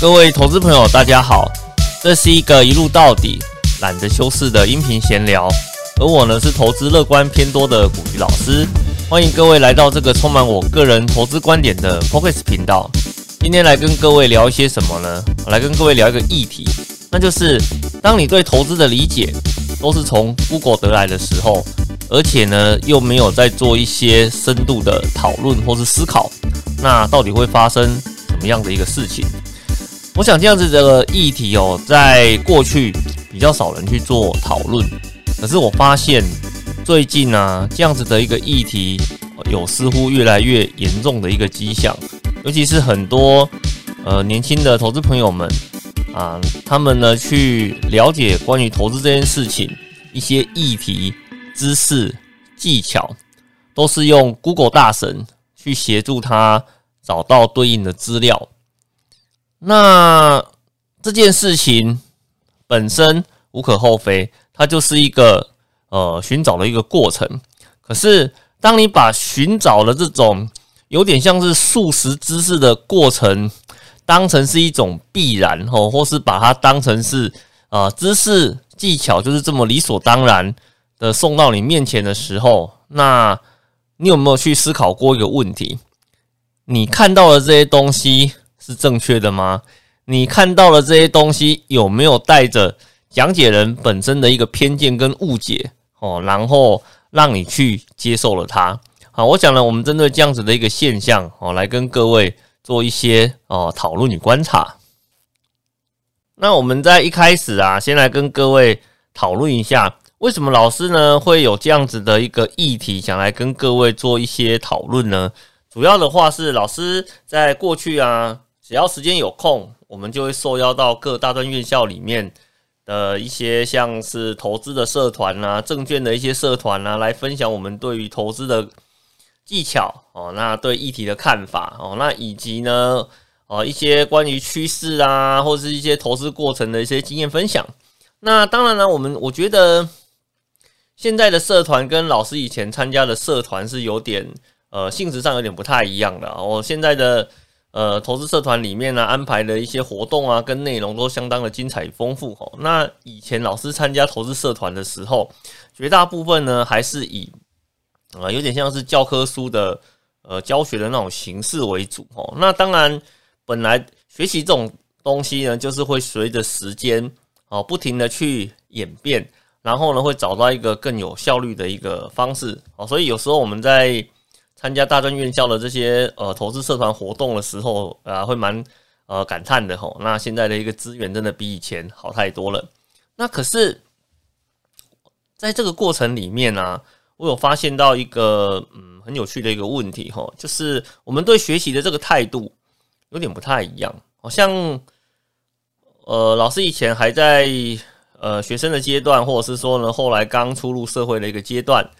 各位投资朋友，大家好，这是一个一路到底、懒得修饰的音频闲聊，而我呢是投资乐观偏多的古鱼老师，欢迎各位来到这个充满我个人投资观点的 Focus 频道。今天来跟各位聊一些什么呢？我来跟各位聊一个议题，那就是当你对投资的理解都是从 Google 得来的时候，而且呢又没有在做一些深度的讨论或是思考，那到底会发生什么样的一个事情？我想这样子的议题哦，在过去比较少人去做讨论，可是我发现最近呢，这样子的一个议题有似乎越来越严重的一个迹象，尤其是很多呃年轻的投资朋友们啊，他们呢去了解关于投资这件事情一些议题、知识、技巧，都是用 Google 大神去协助他找到对应的资料。那这件事情本身无可厚非，它就是一个呃寻找的一个过程。可是，当你把寻找的这种有点像是素食知识的过程当成是一种必然哦，或是把它当成是啊知识技巧就是这么理所当然的送到你面前的时候，那你有没有去思考过一个问题？你看到的这些东西？是正确的吗？你看到了这些东西有没有带着讲解人本身的一个偏见跟误解哦？然后让你去接受了它。好，我讲了，我们针对这样子的一个现象哦，来跟各位做一些哦讨论与观察。那我们在一开始啊，先来跟各位讨论一下，为什么老师呢会有这样子的一个议题，想来跟各位做一些讨论呢？主要的话是老师在过去啊。只要时间有空，我们就会受邀到各大专院校里面的一些像是投资的社团啊、证券的一些社团啊，来分享我们对于投资的技巧哦，那对议题的看法哦，那以及呢，哦一些关于趋势啊，或是一些投资过程的一些经验分享。那当然呢，我们我觉得现在的社团跟老师以前参加的社团是有点呃性质上有点不太一样的。我现在的。呃，投资社团里面呢安排的一些活动啊，跟内容都相当的精彩丰富哦。那以前老师参加投资社团的时候，绝大部分呢还是以啊有点像是教科书的呃教学的那种形式为主哦。那当然，本来学习这种东西呢，就是会随着时间哦不停的去演变，然后呢会找到一个更有效率的一个方式哦。所以有时候我们在参加大专院校的这些呃投资社团活动的时候啊，会蛮呃感叹的吼。那现在的一个资源真的比以前好太多了。那可是，在这个过程里面呢，我有发现到一个嗯很有趣的一个问题吼，就是我们对学习的这个态度有点不太一样。好像呃老师以前还在呃学生的阶段，或者是说呢后来刚出入社会的一个阶段，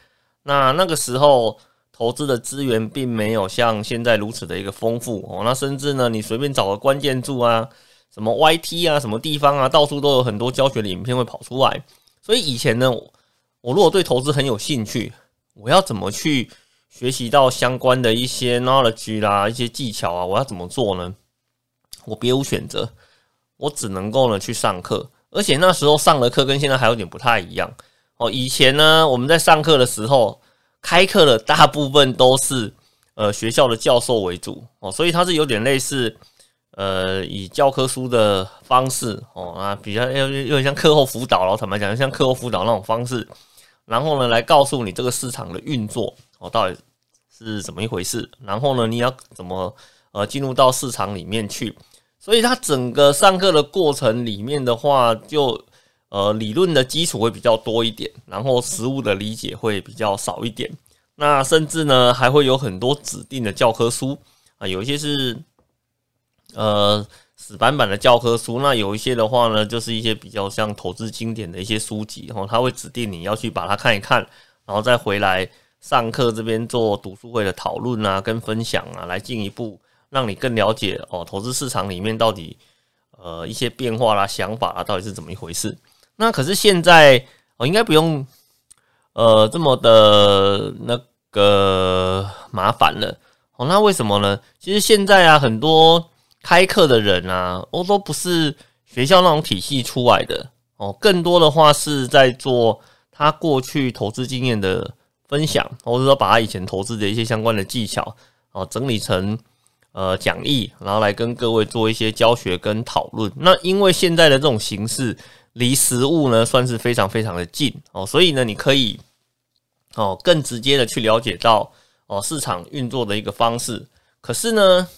那那个时候。投资的资源并没有像现在如此的一个丰富哦，那甚至呢，你随便找个关键字啊，什么 YT 啊，什么地方啊，到处都有很多教学的影片会跑出来。所以以前呢，我如果对投资很有兴趣，我要怎么去学习到相关的一些 knowledge 啦，一些技巧啊，我要怎么做呢？我别无选择，我只能够呢去上课，而且那时候上的课跟现在还有点不太一样哦。以前呢，我们在上课的时候。开课的大部分都是呃学校的教授为主哦，所以它是有点类似呃以教科书的方式哦啊，比较有有点像课后辅导，然后坦白讲像课后辅导那种方式，然后呢来告诉你这个市场的运作哦到底是怎么一回事，然后呢你要怎么呃进入到市场里面去，所以它整个上课的过程里面的话就。呃，理论的基础会比较多一点，然后实物的理解会比较少一点。那甚至呢，还会有很多指定的教科书啊，有一些是呃死板板的教科书，那有一些的话呢，就是一些比较像投资经典的一些书籍，然后他会指定你要去把它看一看，然后再回来上课这边做读书会的讨论啊，跟分享啊，来进一步让你更了解哦，投资市场里面到底呃一些变化啦、想法啊，到底是怎么一回事。那可是现在哦，应该不用呃这么的那个麻烦了哦。那为什么呢？其实现在啊，很多开课的人啊，哦，都不是学校那种体系出来的哦，更多的话是在做他过去投资经验的分享，或者说把他以前投资的一些相关的技巧哦整理成呃讲义，然后来跟各位做一些教学跟讨论。那因为现在的这种形式离实物呢算是非常非常的近哦，所以呢你可以哦更直接的去了解到哦市场运作的一个方式。可是呢？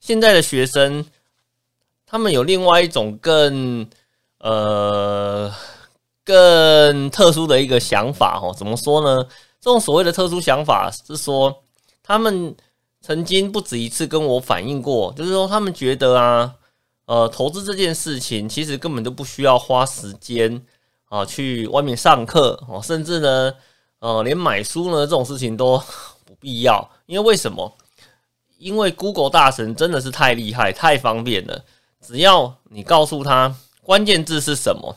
现在的学生，他们有另外一种更呃更特殊的一个想法哦。怎么说呢？这种所谓的特殊想法是说，他们曾经不止一次跟我反映过，就是说他们觉得啊，呃，投资这件事情其实根本就不需要花时间啊去外面上课哦，甚至呢，呃，连买书呢这种事情都 不必要，因为为什么？因为 Google 大神真的是太厉害、太方便了。只要你告诉他关键字是什么，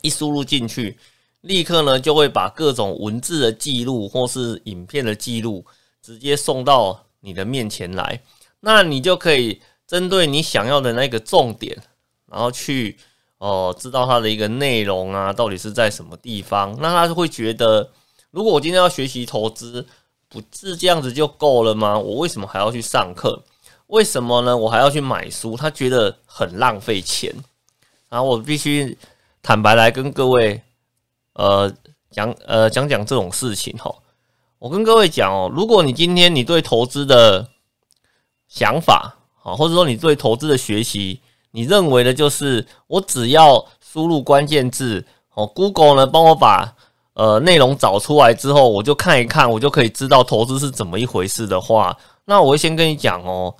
一输入进去，立刻呢就会把各种文字的记录或是影片的记录直接送到你的面前来。那你就可以针对你想要的那个重点，然后去哦知道它的一个内容啊，到底是在什么地方。那他就会觉得，如果我今天要学习投资。不是这样子就够了吗？我为什么还要去上课？为什么呢？我还要去买书？他觉得很浪费钱。然后我必须坦白来跟各位，呃，讲呃讲讲这种事情哈。我跟各位讲哦，如果你今天你对投资的想法啊，或者说你对投资的学习，你认为的就是我只要输入关键字哦，Google 呢帮我把。呃，内容找出来之后，我就看一看，我就可以知道投资是怎么一回事的话，那我会先跟你讲哦，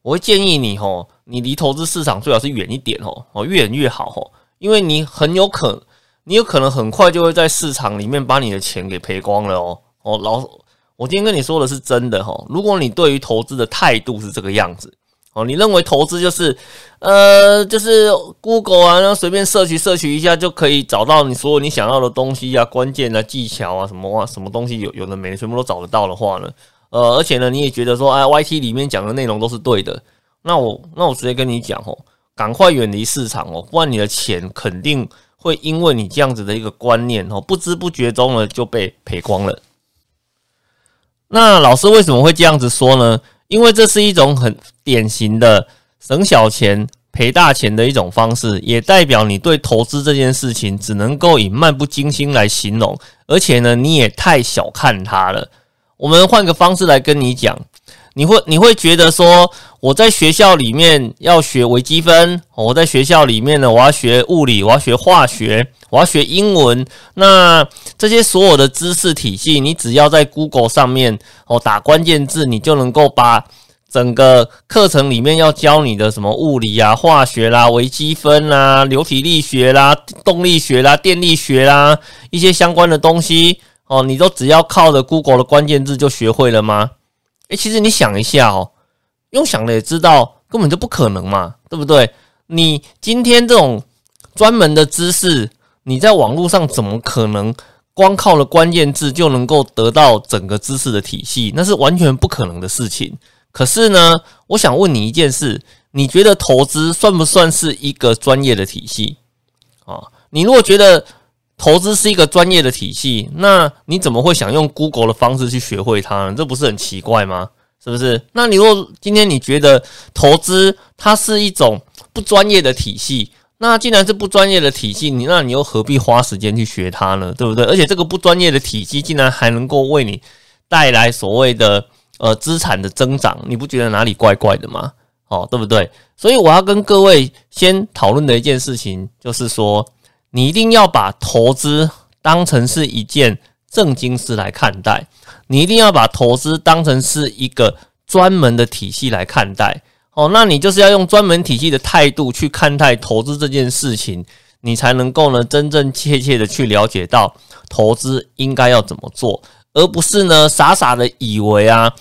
我会建议你哦，你离投资市场最好是远一点哦，哦，越远越好哦，因为你很有可，你有可能很快就会在市场里面把你的钱给赔光了哦，哦，老，我今天跟你说的是真的哈，如果你对于投资的态度是这个样子。哦，你认为投资就是，呃，就是 Google 啊，然后随便摄取摄取一下就可以找到你所有你想要的东西啊，关键啊、技巧啊，什么哇，什么东西有有的没的，全部都找得到的话呢？呃，而且呢，你也觉得说，哎，YT 里面讲的内容都是对的，那我那我直接跟你讲哦，赶快远离市场哦，不然你的钱肯定会因为你这样子的一个观念哦，不知不觉中呢就被赔光了。那老师为什么会这样子说呢？因为这是一种很典型的省小钱赔大钱的一种方式，也代表你对投资这件事情只能够以漫不经心来形容，而且呢，你也太小看它了。我们换个方式来跟你讲。你会你会觉得说，我在学校里面要学微积分，我在学校里面呢，我要学物理，我要学化学，我要学英文。那这些所有的知识体系，你只要在 Google 上面哦打关键字，你就能够把整个课程里面要教你的什么物理啊、化学啦、微积分啦、流体力学啦、动力学啦、电力学啦一些相关的东西哦，你都只要靠着 Google 的关键字就学会了吗？其实你想一下哦，用想的也知道，根本就不可能嘛，对不对？你今天这种专门的知识，你在网络上怎么可能光靠了关键字就能够得到整个知识的体系？那是完全不可能的事情。可是呢，我想问你一件事：你觉得投资算不算是一个专业的体系啊？你如果觉得投资是一个专业的体系，那你怎么会想用 Google 的方式去学会它呢？这不是很奇怪吗？是不是？那你如果今天你觉得投资它是一种不专业的体系，那既然是不专业的体系，你那你又何必花时间去学它呢？对不对？而且这个不专业的体系竟然还能够为你带来所谓的呃资产的增长，你不觉得哪里怪怪的吗？哦，对不对？所以我要跟各位先讨论的一件事情就是说。你一定要把投资当成是一件正经事来看待，你一定要把投资当成是一个专门的体系来看待。哦，那你就是要用专门体系的态度去看待投资这件事情，你才能够呢真正切切的去了解到投资应该要怎么做，而不是呢傻傻的以为啊，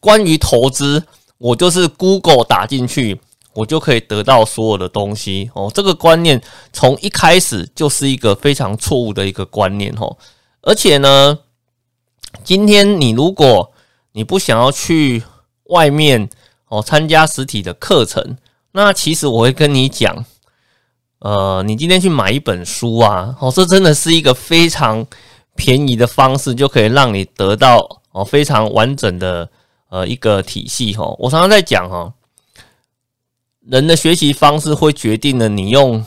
关于投资我就是 Google 打进去。我就可以得到所有的东西哦，这个观念从一开始就是一个非常错误的一个观念哦。而且呢，今天你如果你不想要去外面哦参加实体的课程，那其实我会跟你讲，呃，你今天去买一本书啊，哦，这真的是一个非常便宜的方式，就可以让你得到哦非常完整的呃一个体系哈。我常常在讲哈，人的学习方式会决定了你用。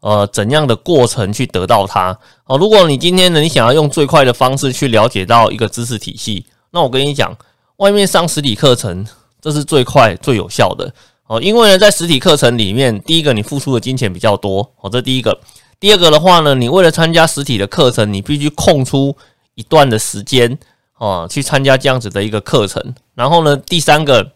呃，怎样的过程去得到它？哦，如果你今天呢，你想要用最快的方式去了解到一个知识体系，那我跟你讲，外面上实体课程，这是最快最有效的哦。因为呢，在实体课程里面，第一个你付出的金钱比较多哦，这第一个。第二个的话呢，你为了参加实体的课程，你必须空出一段的时间哦，去参加这样子的一个课程。然后呢，第三个，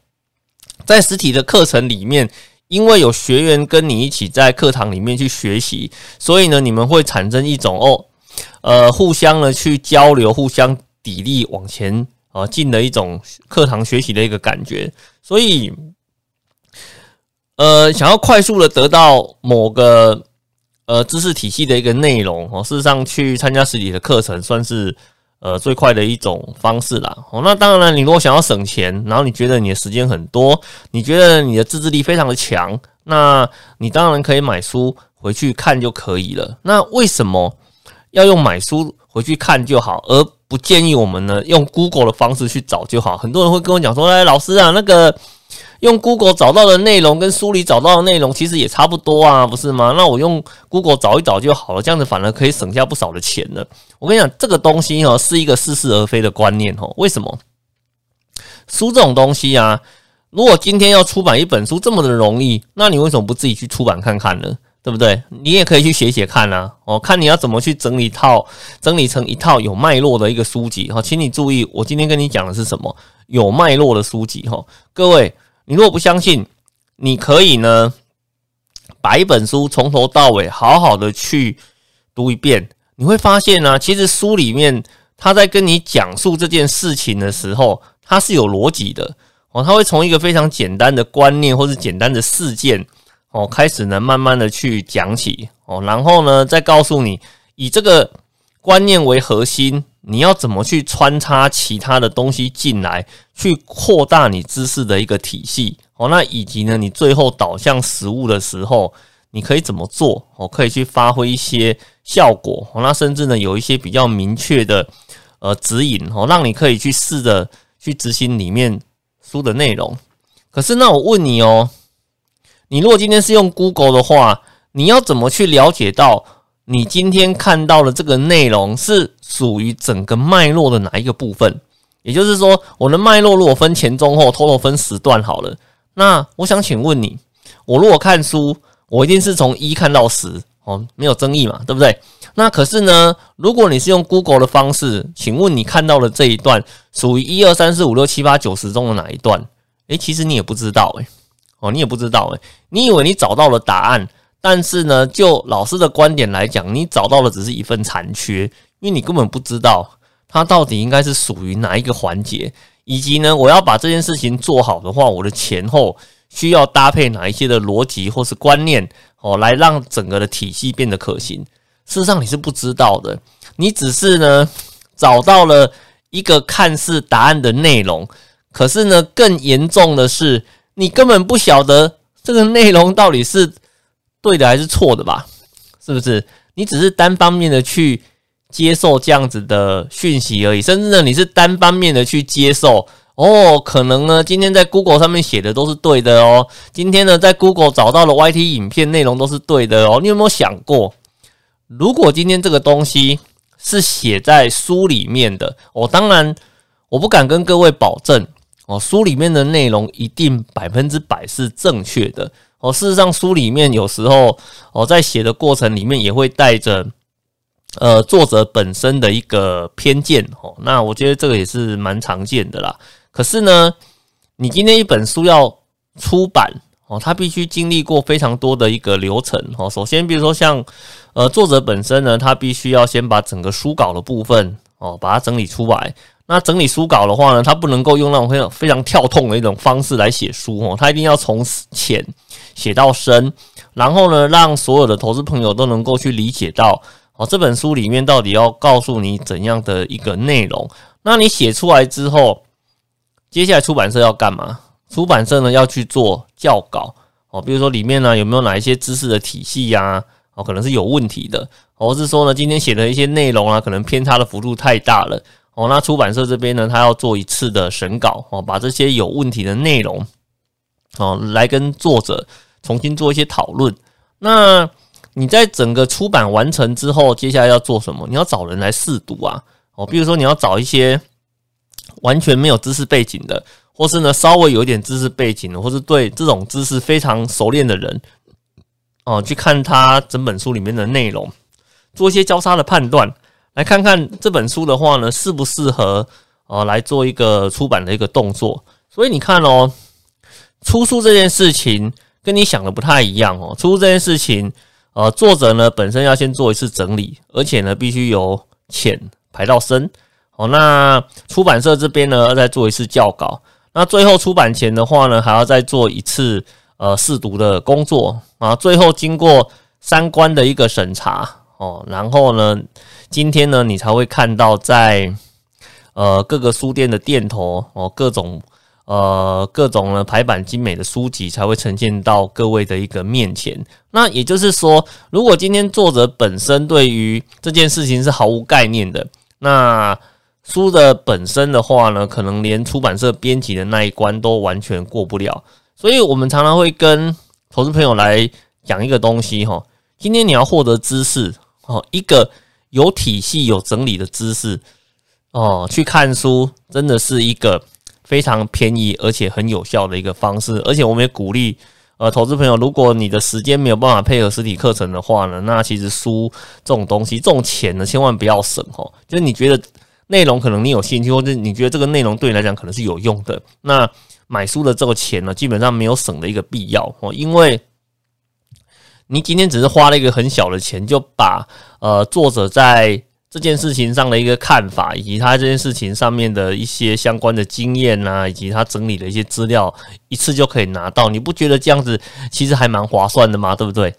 在实体的课程里面。因为有学员跟你一起在课堂里面去学习，所以呢，你们会产生一种哦，呃，互相的去交流、互相砥砺往前啊进的一种课堂学习的一个感觉。所以，呃，想要快速的得到某个呃知识体系的一个内容哦，事实上去参加实体的课程算是。呃，最快的一种方式啦。哦，那当然了，你如果想要省钱，然后你觉得你的时间很多，你觉得你的自制力非常的强，那你当然可以买书回去看就可以了。那为什么要用买书回去看就好，而不建议我们呢用 Google 的方式去找就好？很多人会跟我讲说，哎，老师啊，那个。用 Google 找到的内容跟书里找到的内容其实也差不多啊，不是吗？那我用 Google 找一找就好了，这样子反而可以省下不少的钱了。我跟你讲，这个东西哦是一个似是而非的观念哦。为什么？书这种东西啊，如果今天要出版一本书这么的容易，那你为什么不自己去出版看看呢？对不对？你也可以去写写看啊。哦，看你要怎么去整理套，整理成一套有脉络的一个书籍哈。请你注意，我今天跟你讲的是什么？有脉络的书籍哈，各位。你如果不相信，你可以呢，把一本书从头到尾好好的去读一遍，你会发现呢，其实书里面他在跟你讲述这件事情的时候，它是有逻辑的哦，他会从一个非常简单的观念或是简单的事件哦开始呢，慢慢的去讲起哦，然后呢，再告诉你以这个观念为核心。你要怎么去穿插其他的东西进来，去扩大你知识的一个体系哦？那以及呢，你最后导向实物的时候，你可以怎么做哦？可以去发挥一些效果哦？那甚至呢，有一些比较明确的呃指引哦，让你可以去试着去执行里面书的内容。可是那我问你哦，你如果今天是用 Google 的话，你要怎么去了解到？你今天看到的这个内容是属于整个脉络的哪一个部分？也就是说，我的脉络如果分前中后，偷偷分时段好了。那我想请问你，我如果看书，我一定是从一看到十哦，没有争议嘛，对不对？那可是呢，如果你是用 Google 的方式，请问你看到的这一段属于一二三四五六七八九十中的哪一段？诶，其实你也不知道诶，哦，你也不知道诶，你以为你找到了答案？但是呢，就老师的观点来讲，你找到的只是一份残缺，因为你根本不知道它到底应该是属于哪一个环节，以及呢，我要把这件事情做好的话，我的前后需要搭配哪一些的逻辑或是观念哦，来让整个的体系变得可行。事实上你是不知道的，你只是呢找到了一个看似答案的内容，可是呢，更严重的是，你根本不晓得这个内容到底是。对的还是错的吧？是不是？你只是单方面的去接受这样子的讯息而已，甚至呢，你是单方面的去接受哦。可能呢，今天在 Google 上面写的都是对的哦。今天呢，在 Google 找到了 YT 影片内容都是对的哦。你有没有想过，如果今天这个东西是写在书里面的，我当然我不敢跟各位保证哦，书里面的内容一定百分之百是正确的。哦，事实上，书里面有时候，哦，在写的过程里面也会带着，呃，作者本身的一个偏见。哦，那我觉得这个也是蛮常见的啦。可是呢，你今天一本书要出版，哦，它必须经历过非常多的一个流程。哦，首先，比如说像，呃，作者本身呢，他必须要先把整个书稿的部分，哦，把它整理出来。那整理书稿的话呢，他不能够用那种非常非常跳痛的一种方式来写书哦，他一定要从浅写到深，然后呢，让所有的投资朋友都能够去理解到哦，这本书里面到底要告诉你怎样的一个内容。那你写出来之后，接下来出版社要干嘛？出版社呢要去做校稿哦，比如说里面呢有没有哪一些知识的体系呀，哦可能是有问题的，或是说呢今天写的一些内容啊，可能偏差的幅度太大了哦，那出版社这边呢，他要做一次的审稿哦，把这些有问题的内容哦来跟作者重新做一些讨论。那你在整个出版完成之后，接下来要做什么？你要找人来试读啊哦，比如说你要找一些完全没有知识背景的。或是呢，稍微有一点知识背景的，或是对这种知识非常熟练的人，哦，去看他整本书里面的内容，做一些交叉的判断，来看看这本书的话呢，适不适合哦来做一个出版的一个动作。所以你看哦，出书这件事情跟你想的不太一样哦。出书这件事情，呃，作者呢本身要先做一次整理，而且呢必须由浅排到深。哦，那出版社这边呢要再做一次校稿。那最后出版前的话呢，还要再做一次呃试读的工作啊。最后经过三关的一个审查哦，然后呢，今天呢你才会看到在呃各个书店的店头哦，各种呃各种呢排版精美的书籍才会呈现到各位的一个面前。那也就是说，如果今天作者本身对于这件事情是毫无概念的，那。书的本身的话呢，可能连出版社编辑的那一关都完全过不了，所以我们常常会跟投资朋友来讲一个东西哈。今天你要获得知识哦，一个有体系、有整理的知识哦，去看书真的是一个非常便宜而且很有效的一个方式。而且我们也鼓励呃投资朋友，如果你的时间没有办法配合实体课程的话呢，那其实书这种东西，这种钱呢，千万不要省哦。就是你觉得。内容可能你有兴趣，或者你觉得这个内容对你来讲可能是有用的，那买书的这个钱呢，基本上没有省的一个必要哦，因为你今天只是花了一个很小的钱，就把呃作者在这件事情上的一个看法，以及他这件事情上面的一些相关的经验啊，以及他整理的一些资料，一次就可以拿到，你不觉得这样子其实还蛮划算的吗？对不对？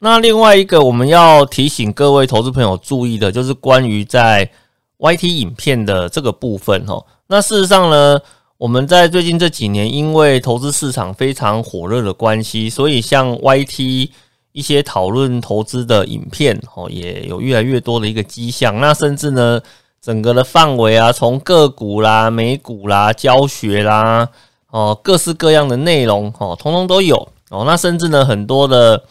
那另外一个我们要提醒各位投资朋友注意的，就是关于在 YT 影片的这个部分，哈，那事实上呢，我们在最近这几年，因为投资市场非常火热的关系，所以像 YT 一些讨论投资的影片，哦，也有越来越多的一个迹象。那甚至呢，整个的范围啊，从个股啦、美股啦、教学啦，哦，各式各样的内容，哦，通通都有。哦，那甚至呢，很多的。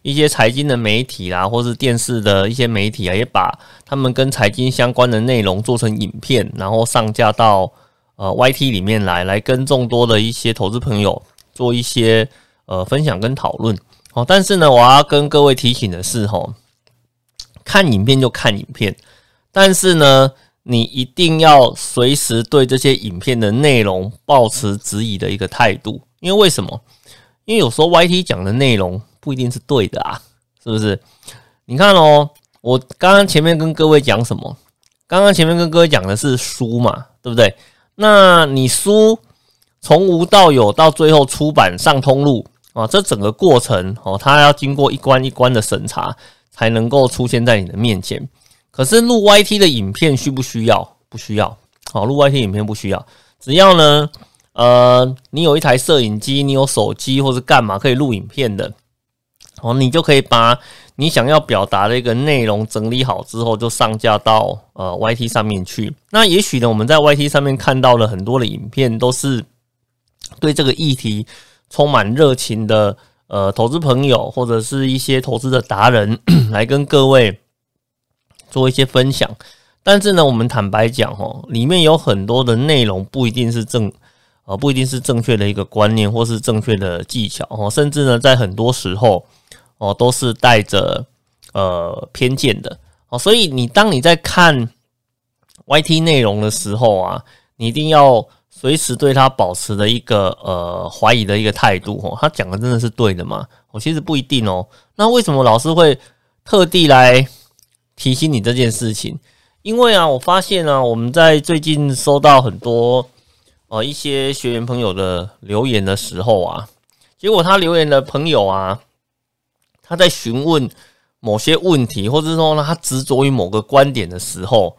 一些财经的媒体啦，或是电视的一些媒体啊，也把他们跟财经相关的内容做成影片，然后上架到呃 YT 里面来，来跟众多的一些投资朋友做一些呃分享跟讨论。哦，但是呢，我要跟各位提醒的是，吼，看影片就看影片，但是呢，你一定要随时对这些影片的内容保持质疑的一个态度，因为为什么？因为有时候 YT 讲的内容。不一定是对的啊，是不是？你看哦，我刚刚前面跟各位讲什么？刚刚前面跟各位讲的是书嘛，对不对？那你书从无到有，到最后出版上通路啊，这整个过程哦，它要经过一关一关的审查，才能够出现在你的面前。可是录 YT 的影片需不需要？不需要。好，录 YT 影片不需要，只要呢，呃，你有一台摄影机，你有手机或者干嘛可以录影片的。哦，你就可以把你想要表达的一个内容整理好之后，就上架到呃 YT 上面去。那也许呢，我们在 YT 上面看到了很多的影片，都是对这个议题充满热情的呃投资朋友，或者是一些投资的达人 来跟各位做一些分享。但是呢，我们坦白讲哦，里面有很多的内容不一定是正呃不一定是正确的一个观念，或是正确的技巧哦，甚至呢，在很多时候。哦，都是带着呃偏见的哦，所以你当你在看 YT 内容的时候啊，你一定要随时对他保持的一个呃怀疑的一个态度哦。他讲的真的是对的吗？我其实不一定哦。那为什么老师会特地来提醒你这件事情？因为啊，我发现啊，我们在最近收到很多呃一些学员朋友的留言的时候啊，结果他留言的朋友啊。他在询问某些问题，或者说呢，他执着于某个观点的时候，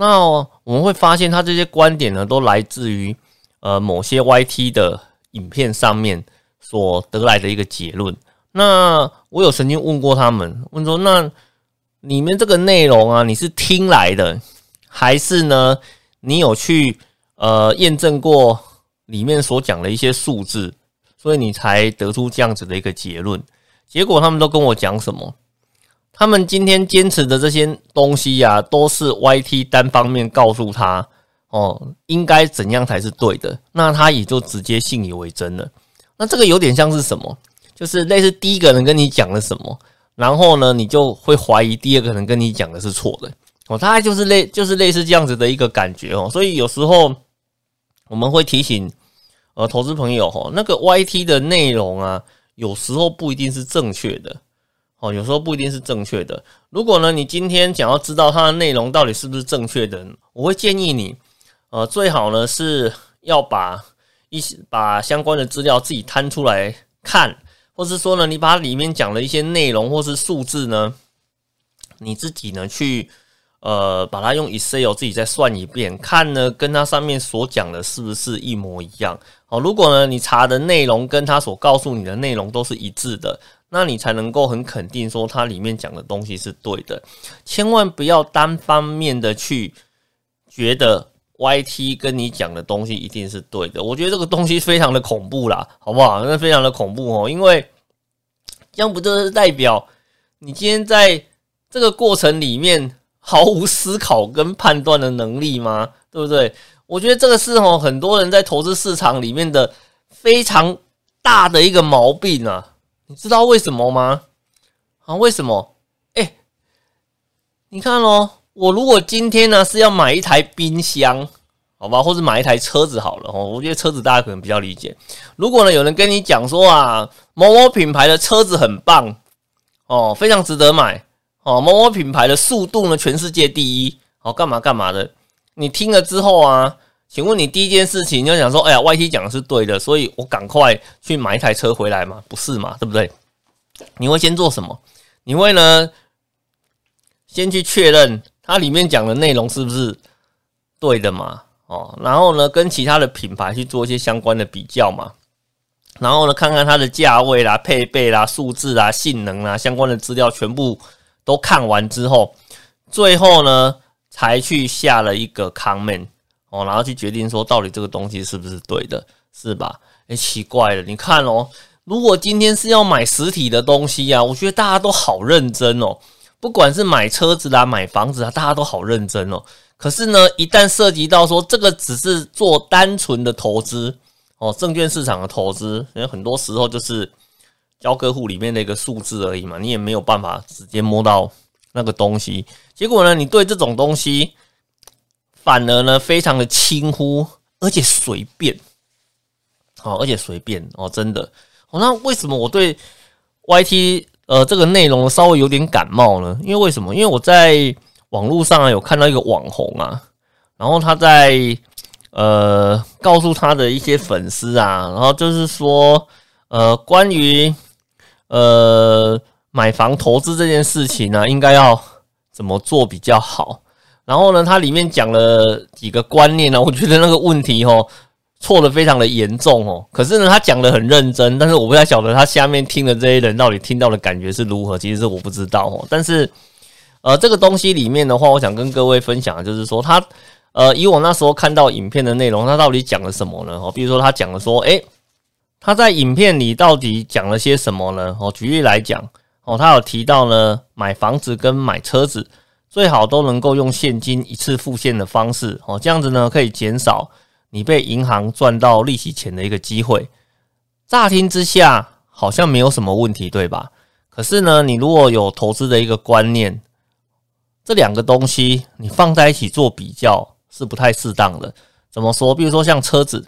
那我们会发现他这些观点呢，都来自于呃某些 YT 的影片上面所得来的一个结论。那我有曾经问过他们，问说那里面这个内容啊，你是听来的，还是呢你有去呃验证过里面所讲的一些数字，所以你才得出这样子的一个结论？结果他们都跟我讲什么？他们今天坚持的这些东西呀，都是 YT 单方面告诉他哦，应该怎样才是对的，那他也就直接信以为真了。那这个有点像是什么？就是类似第一个人跟你讲了什么，然后呢，你就会怀疑第二个人跟你讲的是错的哦，大概就是类就是类似这样子的一个感觉哦。所以有时候我们会提醒呃投资朋友哈，那个 YT 的内容啊，有时候不一定是正确的。哦，有时候不一定是正确的。如果呢，你今天想要知道它的内容到底是不是正确的，我会建议你，呃，最好呢是要把一些把相关的资料自己摊出来看，或是说呢，你把里面讲的一些内容或是数字呢，你自己呢去呃把它用 Excel 自己再算一遍，看呢跟它上面所讲的是不是一模一样。好，如果呢你查的内容跟他所告诉你的内容都是一致的。那你才能够很肯定说它里面讲的东西是对的，千万不要单方面的去觉得 YT 跟你讲的东西一定是对的。我觉得这个东西非常的恐怖啦，好不好？那非常的恐怖哦，因为这样不就是代表你今天在这个过程里面毫无思考跟判断的能力吗？对不对？我觉得这个是哦，很多人在投资市场里面的非常大的一个毛病啊。你知道为什么吗？啊，为什么？哎，你看哦，我如果今天呢是要买一台冰箱，好吧，或者买一台车子好了哦。我觉得车子大家可能比较理解。如果呢有人跟你讲说啊，某某品牌的车子很棒哦，非常值得买哦，某某品牌的速度呢全世界第一，哦，干嘛干嘛的？你听了之后啊。请问你第一件事情你要想说，哎呀，YT 讲的是对的，所以我赶快去买一台车回来嘛？不是嘛？对不对？你会先做什么？你会呢，先去确认它里面讲的内容是不是对的嘛？哦，然后呢，跟其他的品牌去做一些相关的比较嘛？然后呢，看看它的价位啦、配备啦、数字啦、性能啦相关的资料全部都看完之后，最后呢，才去下了一个 comment。哦，然后去决定说到底这个东西是不是对的，是吧？哎，奇怪了，你看哦，如果今天是要买实体的东西啊，我觉得大家都好认真哦，不管是买车子啦、买房子啊，大家都好认真哦。可是呢，一旦涉及到说这个只是做单纯的投资哦，证券市场的投资，因为很多时候就是交割户里面的一个数字而已嘛，你也没有办法直接摸到那个东西。结果呢，你对这种东西。反而呢，非常的轻忽，而且随便，好，而且随便哦，真的。那为什么我对 YT 呃这个内容稍微有点感冒呢？因为为什么？因为我在网络上啊有看到一个网红啊，然后他在呃告诉他的一些粉丝啊，然后就是说呃关于呃买房投资这件事情呢，应该要怎么做比较好？然后呢，它里面讲了几个观念呢？我觉得那个问题哦，错的非常的严重哦。可是呢，他讲的很认真，但是我不太晓得他下面听的这些人到底听到的感觉是如何。其实是我不知道哦。但是，呃，这个东西里面的话，我想跟各位分享的就是说，他呃，以我那时候看到影片的内容，他到底讲了什么呢？哦，比如说他讲了说，诶，他在影片里到底讲了些什么呢？哦，举例来讲，哦，他有提到呢，买房子跟买车子。最好都能够用现金一次付现的方式哦，这样子呢可以减少你被银行赚到利息钱的一个机会。乍听之下好像没有什么问题，对吧？可是呢，你如果有投资的一个观念，这两个东西你放在一起做比较是不太适当的。怎么说？比如说像车子，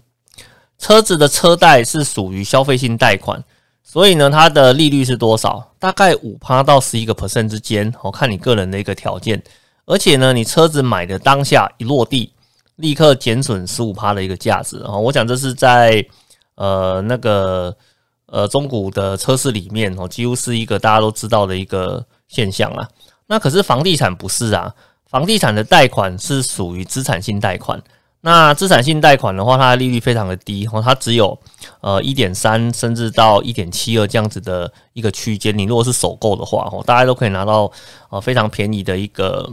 车子的车贷是属于消费性贷款。所以呢，它的利率是多少？大概五趴到十一个 percent 之间，我看你个人的一个条件。而且呢，你车子买的当下一落地，立刻减损十五趴的一个价值啊！我讲这是在呃那个呃中古的车市里面哦，几乎是一个大家都知道的一个现象啊。那可是房地产不是啊，房地产的贷款是属于资产性贷款，那资产性贷款的话，它的利率非常的低哦，它只有呃一点三甚至到一点七二这样子的一个区间。你如果是首购的话哦，大家都可以拿到呃非常便宜的一个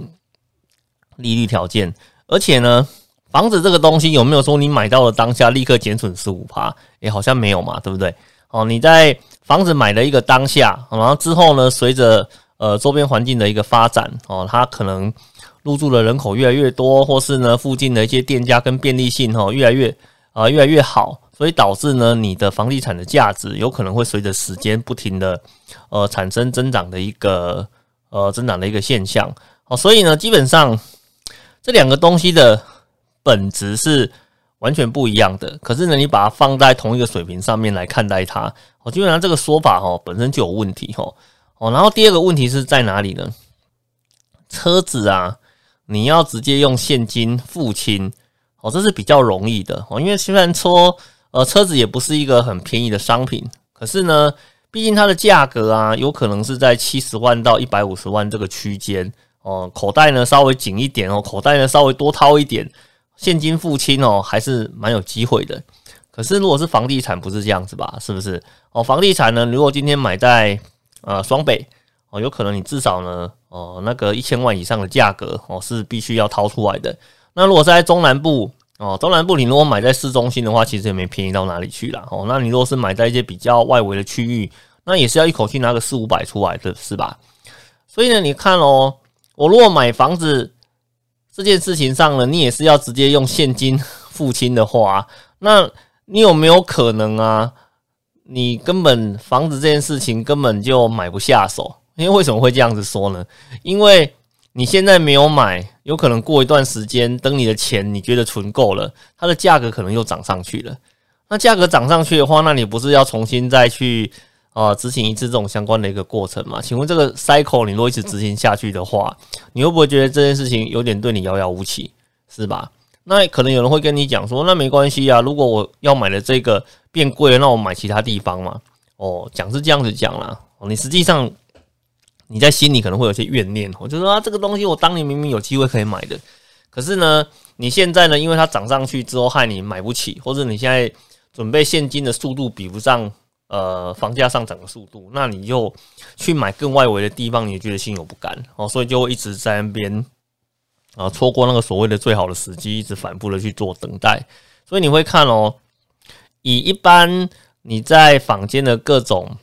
利率条件。而且呢，房子这个东西有没有说你买到了当下立刻减损十五趴？诶，好像没有嘛，对不对？哦，你在房子买的一个当下，然后之后呢，随着呃周边环境的一个发展哦，它可能。入住的人口越来越多，或是呢附近的一些店家跟便利性哈越来越啊越来越好，所以导致呢你的房地产的价值有可能会随着时间不停的呃产生增长的一个呃增长的一个现象。好，所以呢基本上这两个东西的本质是完全不一样的。可是呢你把它放在同一个水平上面来看待它，哦基本上这个说法哈本身就有问题哈。哦，然后第二个问题是在哪里呢？车子啊。你要直接用现金付清，哦，这是比较容易的哦，因为虽然说，呃，车子也不是一个很便宜的商品，可是呢，毕竟它的价格啊，有可能是在七十万到一百五十万这个区间哦，口袋呢稍微紧一点哦，口袋呢稍微多掏一点，现金付清哦，还是蛮有机会的。可是如果是房地产，不是这样子吧？是不是？哦，房地产呢，如果今天买在呃双北。哦，有可能你至少呢，哦，那个一千万以上的价格哦，是必须要掏出来的。那如果是在中南部哦，中南部你如果买在市中心的话，其实也没便宜到哪里去啦。哦。那你如果是买在一些比较外围的区域，那也是要一口气拿个四五百出来的，是吧？所以呢，你看哦，我如果买房子这件事情上呢，你也是要直接用现金 付清的话，那你有没有可能啊？你根本房子这件事情根本就买不下手。因为为什么会这样子说呢？因为你现在没有买，有可能过一段时间，等你的钱你觉得存够了，它的价格可能又涨上去了。那价格涨上去的话，那你不是要重新再去啊执行一次这种相关的一个过程吗？请问这个 cycle 你如果一直执行下去的话，你会不会觉得这件事情有点对你遥遥无期，是吧？那可能有人会跟你讲说，那没关系啊，如果我要买的这个变贵了，那我买其他地方嘛。哦，讲是这样子讲啦，你实际上。你在心里可能会有些怨念，我就说啊，这个东西我当年明明有机会可以买的，可是呢，你现在呢，因为它涨上去之后害你买不起，或者你现在准备现金的速度比不上呃房价上涨的速度，那你就去买更外围的地方，你觉得心有不甘哦，所以就一直在那边啊错过那个所谓的最好的时机，一直反复的去做等待，所以你会看哦，以一般你在坊间的各种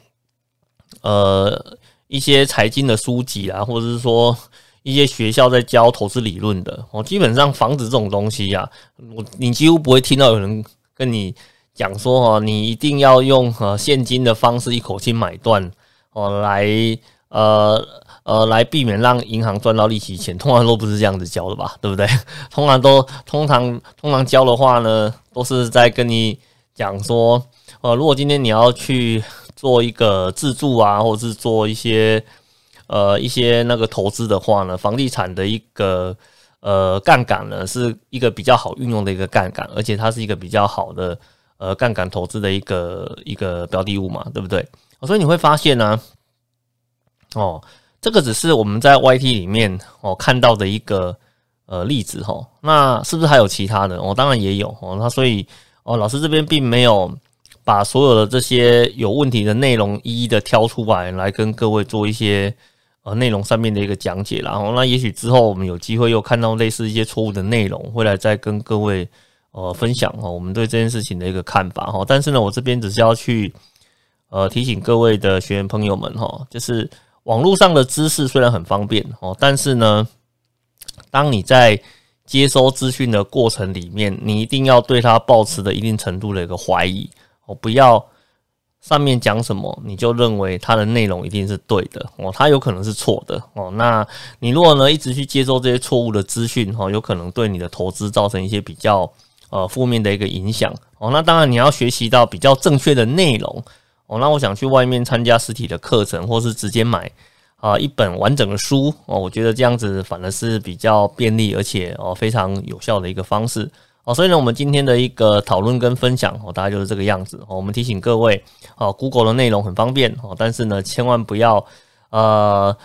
呃。一些财经的书籍啊，或者是说一些学校在教投资理论的，哦，基本上房子这种东西呀，我你几乎不会听到有人跟你讲说，哦，你一定要用呃现金的方式一口气买断，哦，来呃呃来避免让银行赚到利息钱，通常都不是这样子教的吧，对不对？通常都通常通常教的话呢，都是在跟你讲说，呃，如果今天你要去。做一个自住啊，或者是做一些呃一些那个投资的话呢，房地产的一个呃杠杆呢，是一个比较好运用的一个杠杆，而且它是一个比较好的呃杠杆投资的一个一个标的物嘛，对不对？所以你会发现呢，哦，这个只是我们在 YT 里面哦看到的一个呃例子哈，那是不是还有其他的？哦，当然也有哦，那所以哦，老师这边并没有。把所有的这些有问题的内容一一的挑出来，来跟各位做一些呃内容上面的一个讲解。然后，那也许之后我们有机会又看到类似一些错误的内容，会来再跟各位呃分享哈，我们对这件事情的一个看法哈。但是呢，我这边只是要去呃提醒各位的学员朋友们哈，就是网络上的知识虽然很方便哦，但是呢，当你在接收资讯的过程里面，你一定要对它保持的一定程度的一个怀疑。哦，不要上面讲什么你就认为它的内容一定是对的哦，它有可能是错的哦。那你如果呢一直去接收这些错误的资讯哦，有可能对你的投资造成一些比较呃负面的一个影响哦。那当然你要学习到比较正确的内容哦。那我想去外面参加实体的课程，或是直接买啊一本完整的书哦，我觉得这样子反而是比较便利而且哦非常有效的一个方式。哦，所以呢，我们今天的一个讨论跟分享哦，大概就是这个样子哦。我们提醒各位哦，Google 的内容很方便哦，但是呢，千万不要呃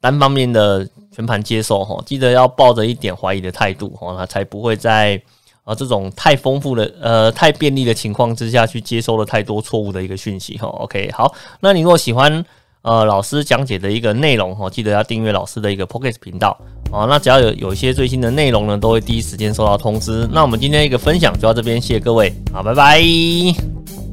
单方面的全盘接受哈，记得要抱着一点怀疑的态度哦，那才不会在啊这种太丰富的呃太便利的情况之下去接收了太多错误的一个讯息哈。OK，好，那你如果喜欢呃老师讲解的一个内容哈，记得要订阅老师的一个 Pocket 频道哦。那只要有有一些最新的内容呢，都会第一时间收到通知。那我们今天一个分享就到这边，谢谢各位，好，拜拜。